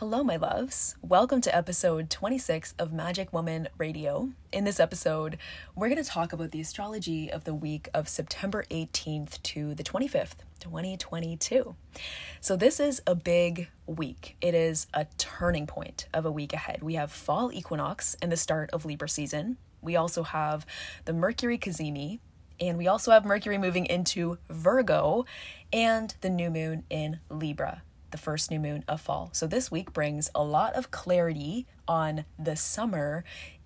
Hello, my loves. Welcome to episode 26 of Magic Woman Radio. In this episode, we're going to talk about the astrology of the week of September 18th to the 25th, 2022. So, this is a big week. It is a turning point of a week ahead. We have fall equinox and the start of Libra season. We also have the Mercury Cazimi, and we also have Mercury moving into Virgo and the new moon in Libra the first new moon of fall. So this week brings a lot of clarity on the summer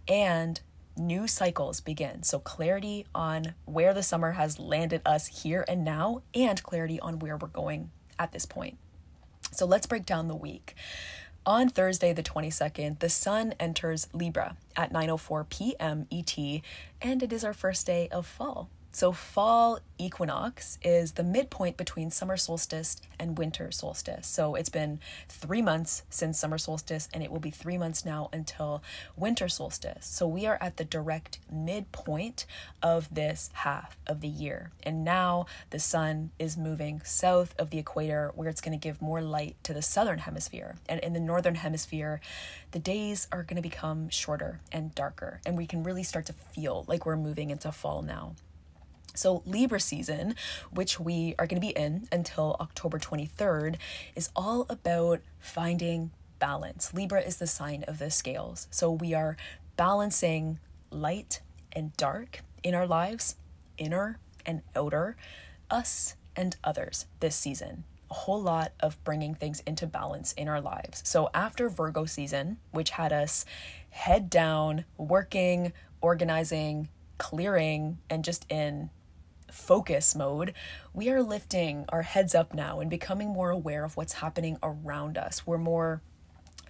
and new cycles begin. So clarity on where the summer has landed us here and now and clarity on where we're going at this point. So let's break down the week. On Thursday the 22nd, the sun enters Libra at 9:04 p.m. ET and it is our first day of fall. So, fall equinox is the midpoint between summer solstice and winter solstice. So, it's been three months since summer solstice, and it will be three months now until winter solstice. So, we are at the direct midpoint of this half of the year. And now the sun is moving south of the equator, where it's going to give more light to the southern hemisphere. And in the northern hemisphere, the days are going to become shorter and darker, and we can really start to feel like we're moving into fall now. So, Libra season, which we are going to be in until October 23rd, is all about finding balance. Libra is the sign of the scales. So, we are balancing light and dark in our lives, inner and outer, us and others this season. A whole lot of bringing things into balance in our lives. So, after Virgo season, which had us head down, working, organizing, clearing, and just in focus mode, we are lifting our heads up now and becoming more aware of what's happening around us. We're more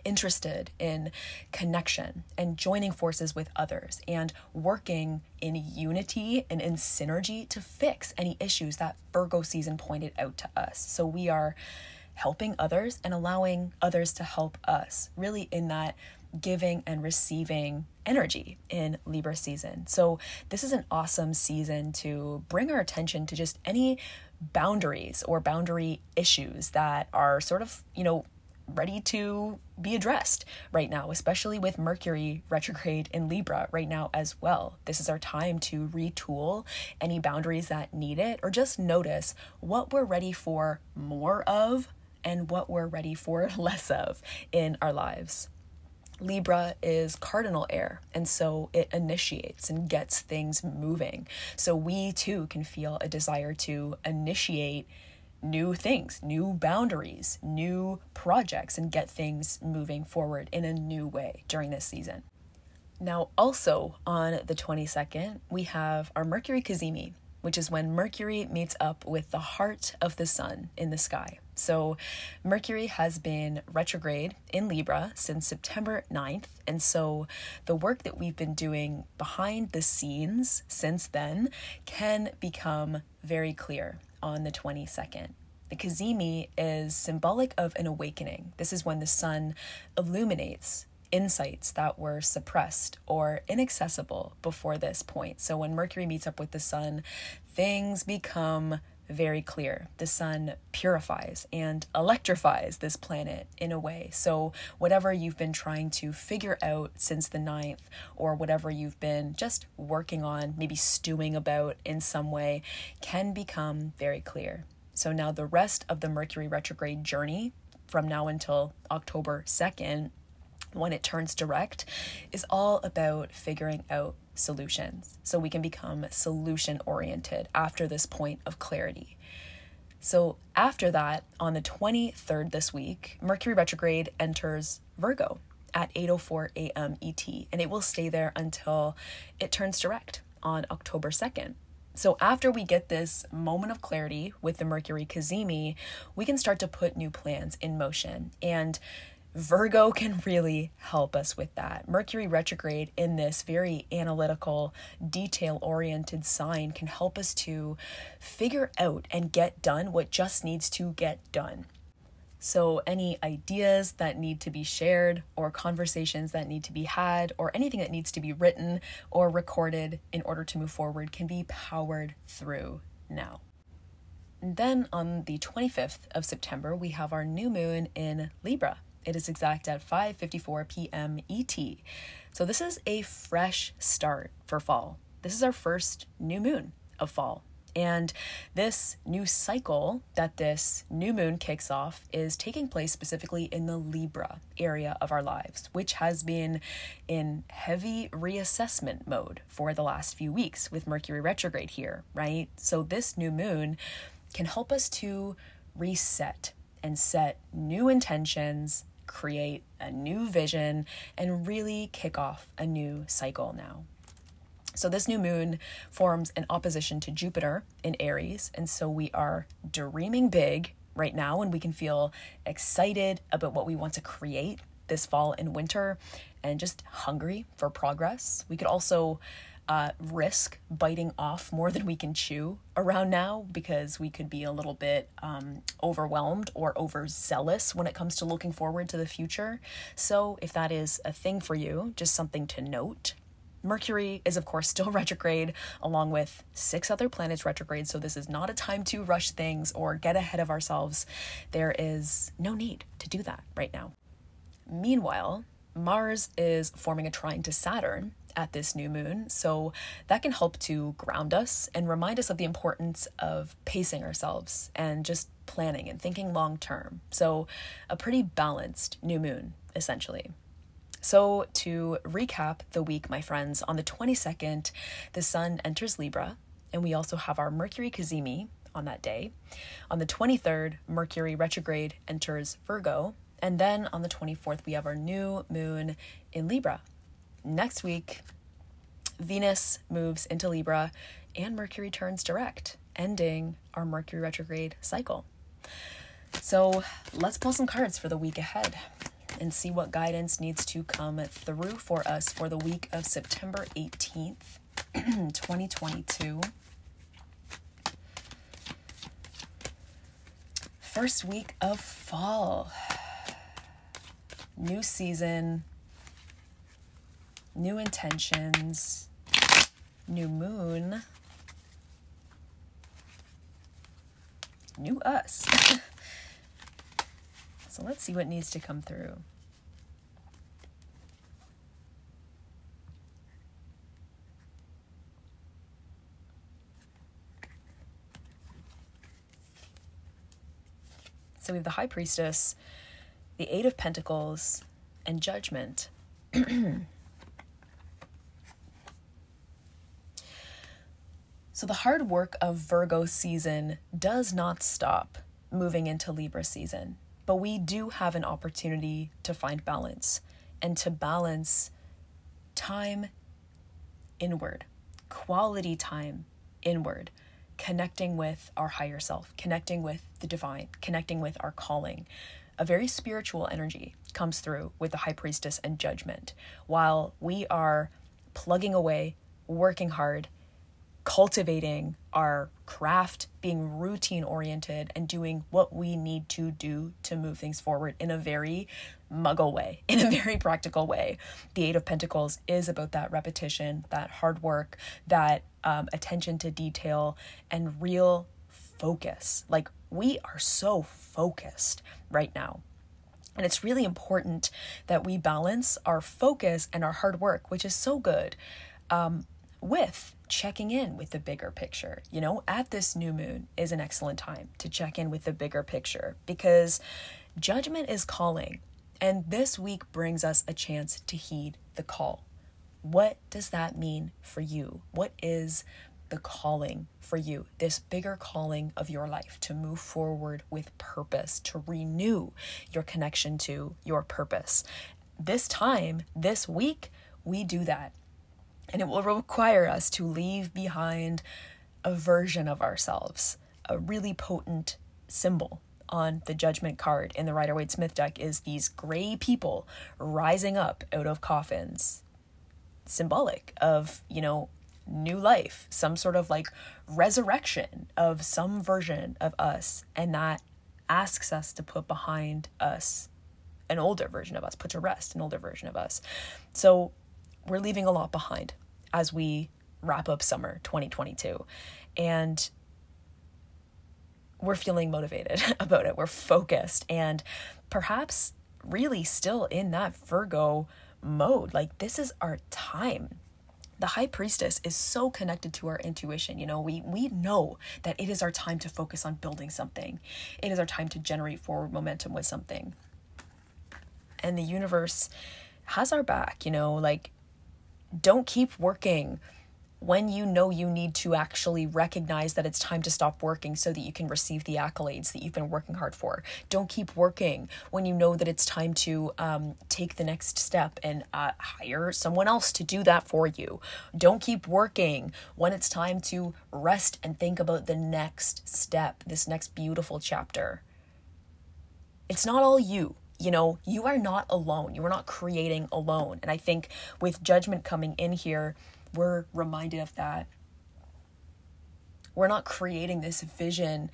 interested in connection and joining forces with others and working in unity and in synergy to fix any issues that Virgo season pointed out to us. So we are helping others and allowing others to help us, really in that giving and receiving energy in Libra season. So, this is an awesome season to bring our attention to just any boundaries or boundary issues that are sort of, you know, ready to be addressed right now, especially with Mercury retrograde in Libra right now as well. This is our time to retool any boundaries that need it or just notice what we're ready for more of and what we're ready for less of in our lives. Libra is cardinal air, and so it initiates and gets things moving. So we too can feel a desire to initiate new things, new boundaries, new projects, and get things moving forward in a new way during this season. Now, also on the 22nd, we have our Mercury Cazimi, which is when Mercury meets up with the heart of the sun in the sky. So, Mercury has been retrograde in Libra since September 9th. And so, the work that we've been doing behind the scenes since then can become very clear on the 22nd. The Cazimi is symbolic of an awakening. This is when the sun illuminates insights that were suppressed or inaccessible before this point. So when Mercury meets up with the sun, things become very clear. The sun purifies and electrifies this planet in a way. So, whatever you've been trying to figure out since the ninth, or whatever you've been just working on, maybe stewing about in some way, can become very clear. So, now the rest of the Mercury retrograde journey from now until October 2nd when it turns direct is all about figuring out solutions so we can become solution oriented after this point of clarity. So, after that, on the 23rd this week, Mercury retrograde enters Virgo at 8:04 a.m. ET and it will stay there until it turns direct on October 2nd. So after we get this moment of clarity with the Mercury Cazimi, we can start to put new plans in motion and Virgo can really help us with that. Mercury retrograde in this very analytical, detail oriented sign can help us to figure out and get done what just needs to get done. So, any ideas that need to be shared, or conversations that need to be had, or anything that needs to be written or recorded in order to move forward can be powered through now. And then on the 25th of September, we have our new moon in Libra It is exact at 5:54 p.m. ET. So this is a fresh start for fall. This is our first new moon of fall. And this new cycle that this new moon kicks off is taking place specifically in the Libra area of our lives, which has been in heavy reassessment mode for the last few weeks with Mercury retrograde here, right? So, this new moon can help us to reset and set new intentions, create a new vision, and really kick off a new cycle now. So, this new moon forms an opposition to Jupiter in Aries. And so, we are dreaming big right now, and we can feel excited about what we want to create this fall and winter and just hungry for progress. We could also uh, risk biting off more than we can chew around now because we could be a little bit um, overwhelmed or overzealous when it comes to looking forward to the future. So, if that is a thing for you, just something to note Mercury is, of course, still retrograde, along with six other planets retrograde, so this is not a time to rush things or get ahead of ourselves. There is no need to do that right now. Meanwhile, Mars is forming a trine to Saturn at this new moon, so that can help to ground us and remind us of the importance of pacing ourselves and just planning and thinking long term. So, a pretty balanced new moon, essentially. So, to recap the week, my friends, on the 22nd, the sun enters Libra, and we also have our Mercury cazimi on that day. On the 23rd, Mercury retrograde enters Virgo, and then on the 24th, we have our new moon in Libra. Next week, Venus moves into Libra and Mercury turns direct, ending our Mercury retrograde cycle. So let's pull some cards for the week ahead and see what guidance needs to come through for us for the week of September 18th, 2022. First week of fall. New season, new intentions, new moon, new us. so let's see what needs to come through. So we have the High Priestess, the Eight of Pentacles, and Judgment. so the hard work of Virgo season does not stop moving into Libra season, but we do have an opportunity to find balance and to balance time inward, quality time inward connecting with our higher self, connecting with the divine, connecting with our calling. A very spiritual energy comes through with the high priestess and judgment while we are plugging away, working hard, cultivating our craft, being routine oriented, and doing what we need to do to move things forward in a very muggle way, in a very practical way. The Eight of Pentacles is about that repetition, that hard work, that um, attention to detail, and real focus. Like, we are so focused right now. And it's really important that we balance our focus and our hard work, which is so good, um, with checking in with the bigger picture. You know, at this new moon is an excellent time to check in with the bigger picture because judgment is calling. And this week brings us a chance to heed the call. What does that mean for you? What is the calling for you, this bigger calling of your life to move forward with purpose, to renew your connection to your purpose? This time, this week, we do that. And it will require us to leave behind a version of ourselves, a really potent symbol on the judgment card in the Rider Waite Smith deck is these gray people rising up out of coffins, symbolic of, you know, new life, some sort of like resurrection of some version of us. And that asks us to put behind us an older version of us, put to rest an older version of us. So we're leaving a lot behind as we wrap up summer 2022. And we're feeling motivated about it. We're focused. And perhaps really still in that Virgo mode. Like, this is our time. The high priestess is so connected to our intuition. You know, we, we know that it is our time to focus on building something, it is our time to generate forward momentum with something. And the universe has our back, you know, like, don't keep working when you know you need to actually recognize that it's time to stop working so that you can receive the accolades that you've been working hard for. Don't keep working when you know that it's time to um, take the next step and uh, hire someone else to do that for you. Don't keep working when it's time to rest and think about the next step, this next beautiful chapter. It's not all you you know, you are not alone. You are not creating alone. And I think with judgment coming in here, we're reminded of that. We're not creating this vision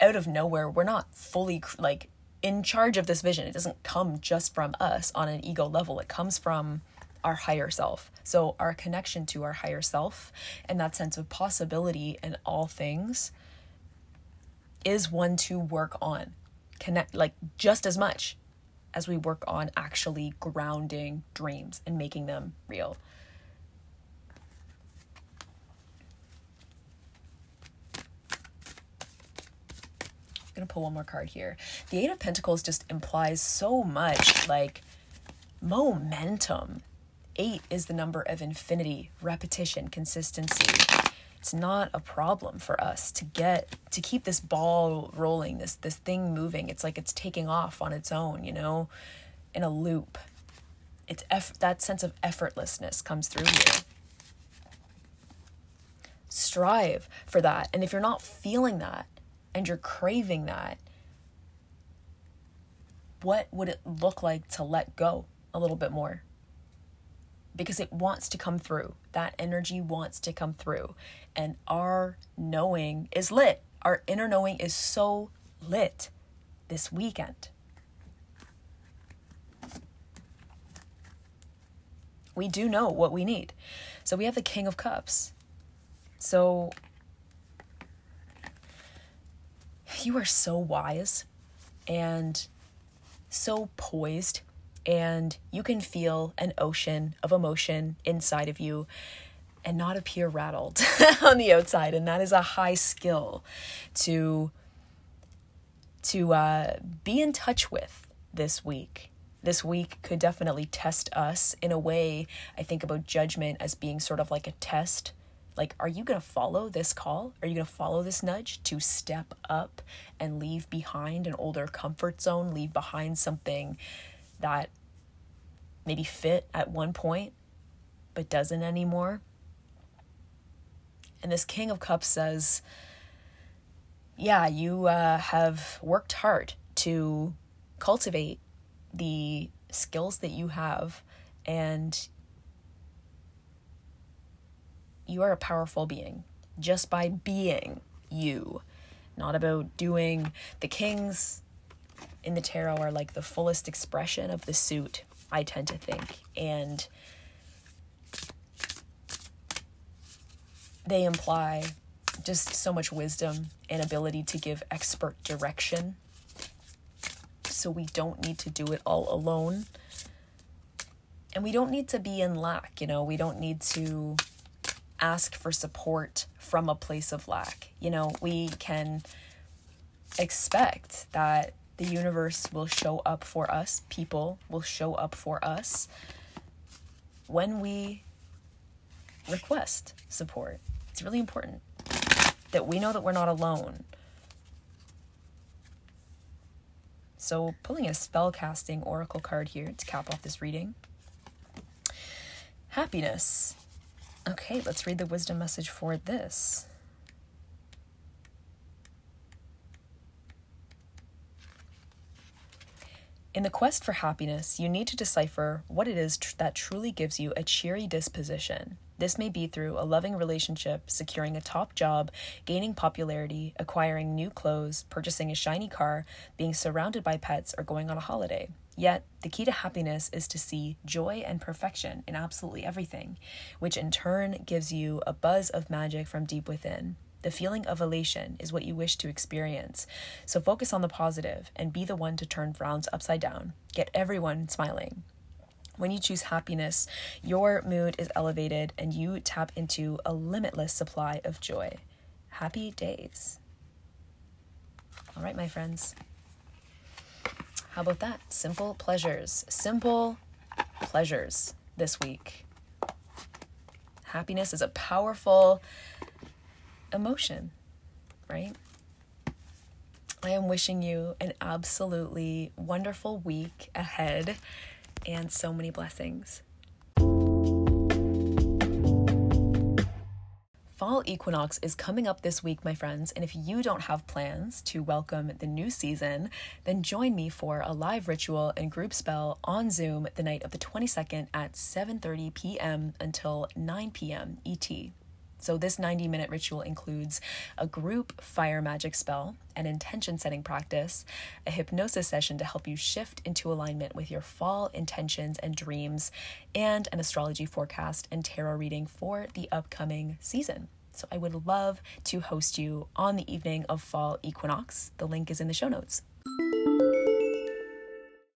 out of nowhere. We're not fully like in charge of this vision. It doesn't come just from us on an ego level, it comes from our higher self. So, our connection to our higher self and that sense of possibility in all things is one to work on. Connect, like, just as much as we work on actually grounding dreams and making them real. I'm gonna pull one more card here. The Eight of Pentacles just implies so much like momentum. Eight is the number of infinity, repetition, consistency. It's not a problem for us to get to keep this ball rolling, this this thing moving. It's like it's taking off on its own, you know, in a loop. It's eff- that sense of effortlessness comes through here strive for that. And if you're not feeling that, and you're craving that, what would it look like to let go a little bit more? Because it wants to come through. That energy wants to come through. And our knowing is lit. Our inner knowing is so lit this weekend. We do know what we need. So we have the King of Cups. So you are so wise and so poised and you can feel an ocean of emotion inside of you and not appear rattled on the outside. And that is a high skill to to uh, be in touch with this week. This week could definitely test us in a way i think about judgment as being sort of like a test. Like, are you going to follow this call? Are you going to follow this nudge to step up and leave behind an older comfort zone, leave behind something that maybe fit at one point but doesn't anymore? And this King of Cups says, yeah, you uh, have worked hard to cultivate the skills that you have and you are a powerful being just by being you, not about doing. The kings in the tarot are like the fullest expression of the suit, I tend to think. And they imply just so much wisdom and ability to give expert direction. So we don't need to do it all alone. And we don't need to be in lack, you know, we don't need to ask for support from a place of lack. You know, we can expect that the universe will show up for us, people will show up for us when we request support. It's really important that we know that we're not alone. So, pulling a spell casting oracle card here to cap off this reading. Happiness. Okay, let's read the wisdom message for this. In the quest for happiness, you need to decipher what it is tr- that truly gives you a cheery disposition. This may be through a loving relationship, securing a top job, gaining popularity, acquiring new clothes, purchasing a shiny car, being surrounded by pets, or going on a holiday. Yet, the key to happiness is to see joy and perfection in absolutely everything, which in turn gives you a buzz of magic from deep within. The feeling of elation is what you wish to experience. So focus on the positive and be the one to turn frowns upside down. Get everyone smiling. When you choose happiness, your mood is elevated and you tap into a limitless supply of joy. Happy days. All right, my friends. How about that? Simple pleasures. Simple pleasures this week. Happiness is a powerful emotion, right? I am wishing you an absolutely wonderful week ahead and so many blessings. Fall equinox is coming up this week, my friends, and if you don't have plans to welcome the new season, then join me for a live ritual and group spell on Zoom the night of the 22nd at 7:30 p.m. until 9 p.m. ET. So, this 90 minute ritual includes a group fire magic spell, an intention setting practice, a hypnosis session to help you shift into alignment with your fall intentions and dreams, and an astrology forecast and tarot reading for the upcoming season. So, I would love to host you on the evening of fall equinox. The link is in the show notes.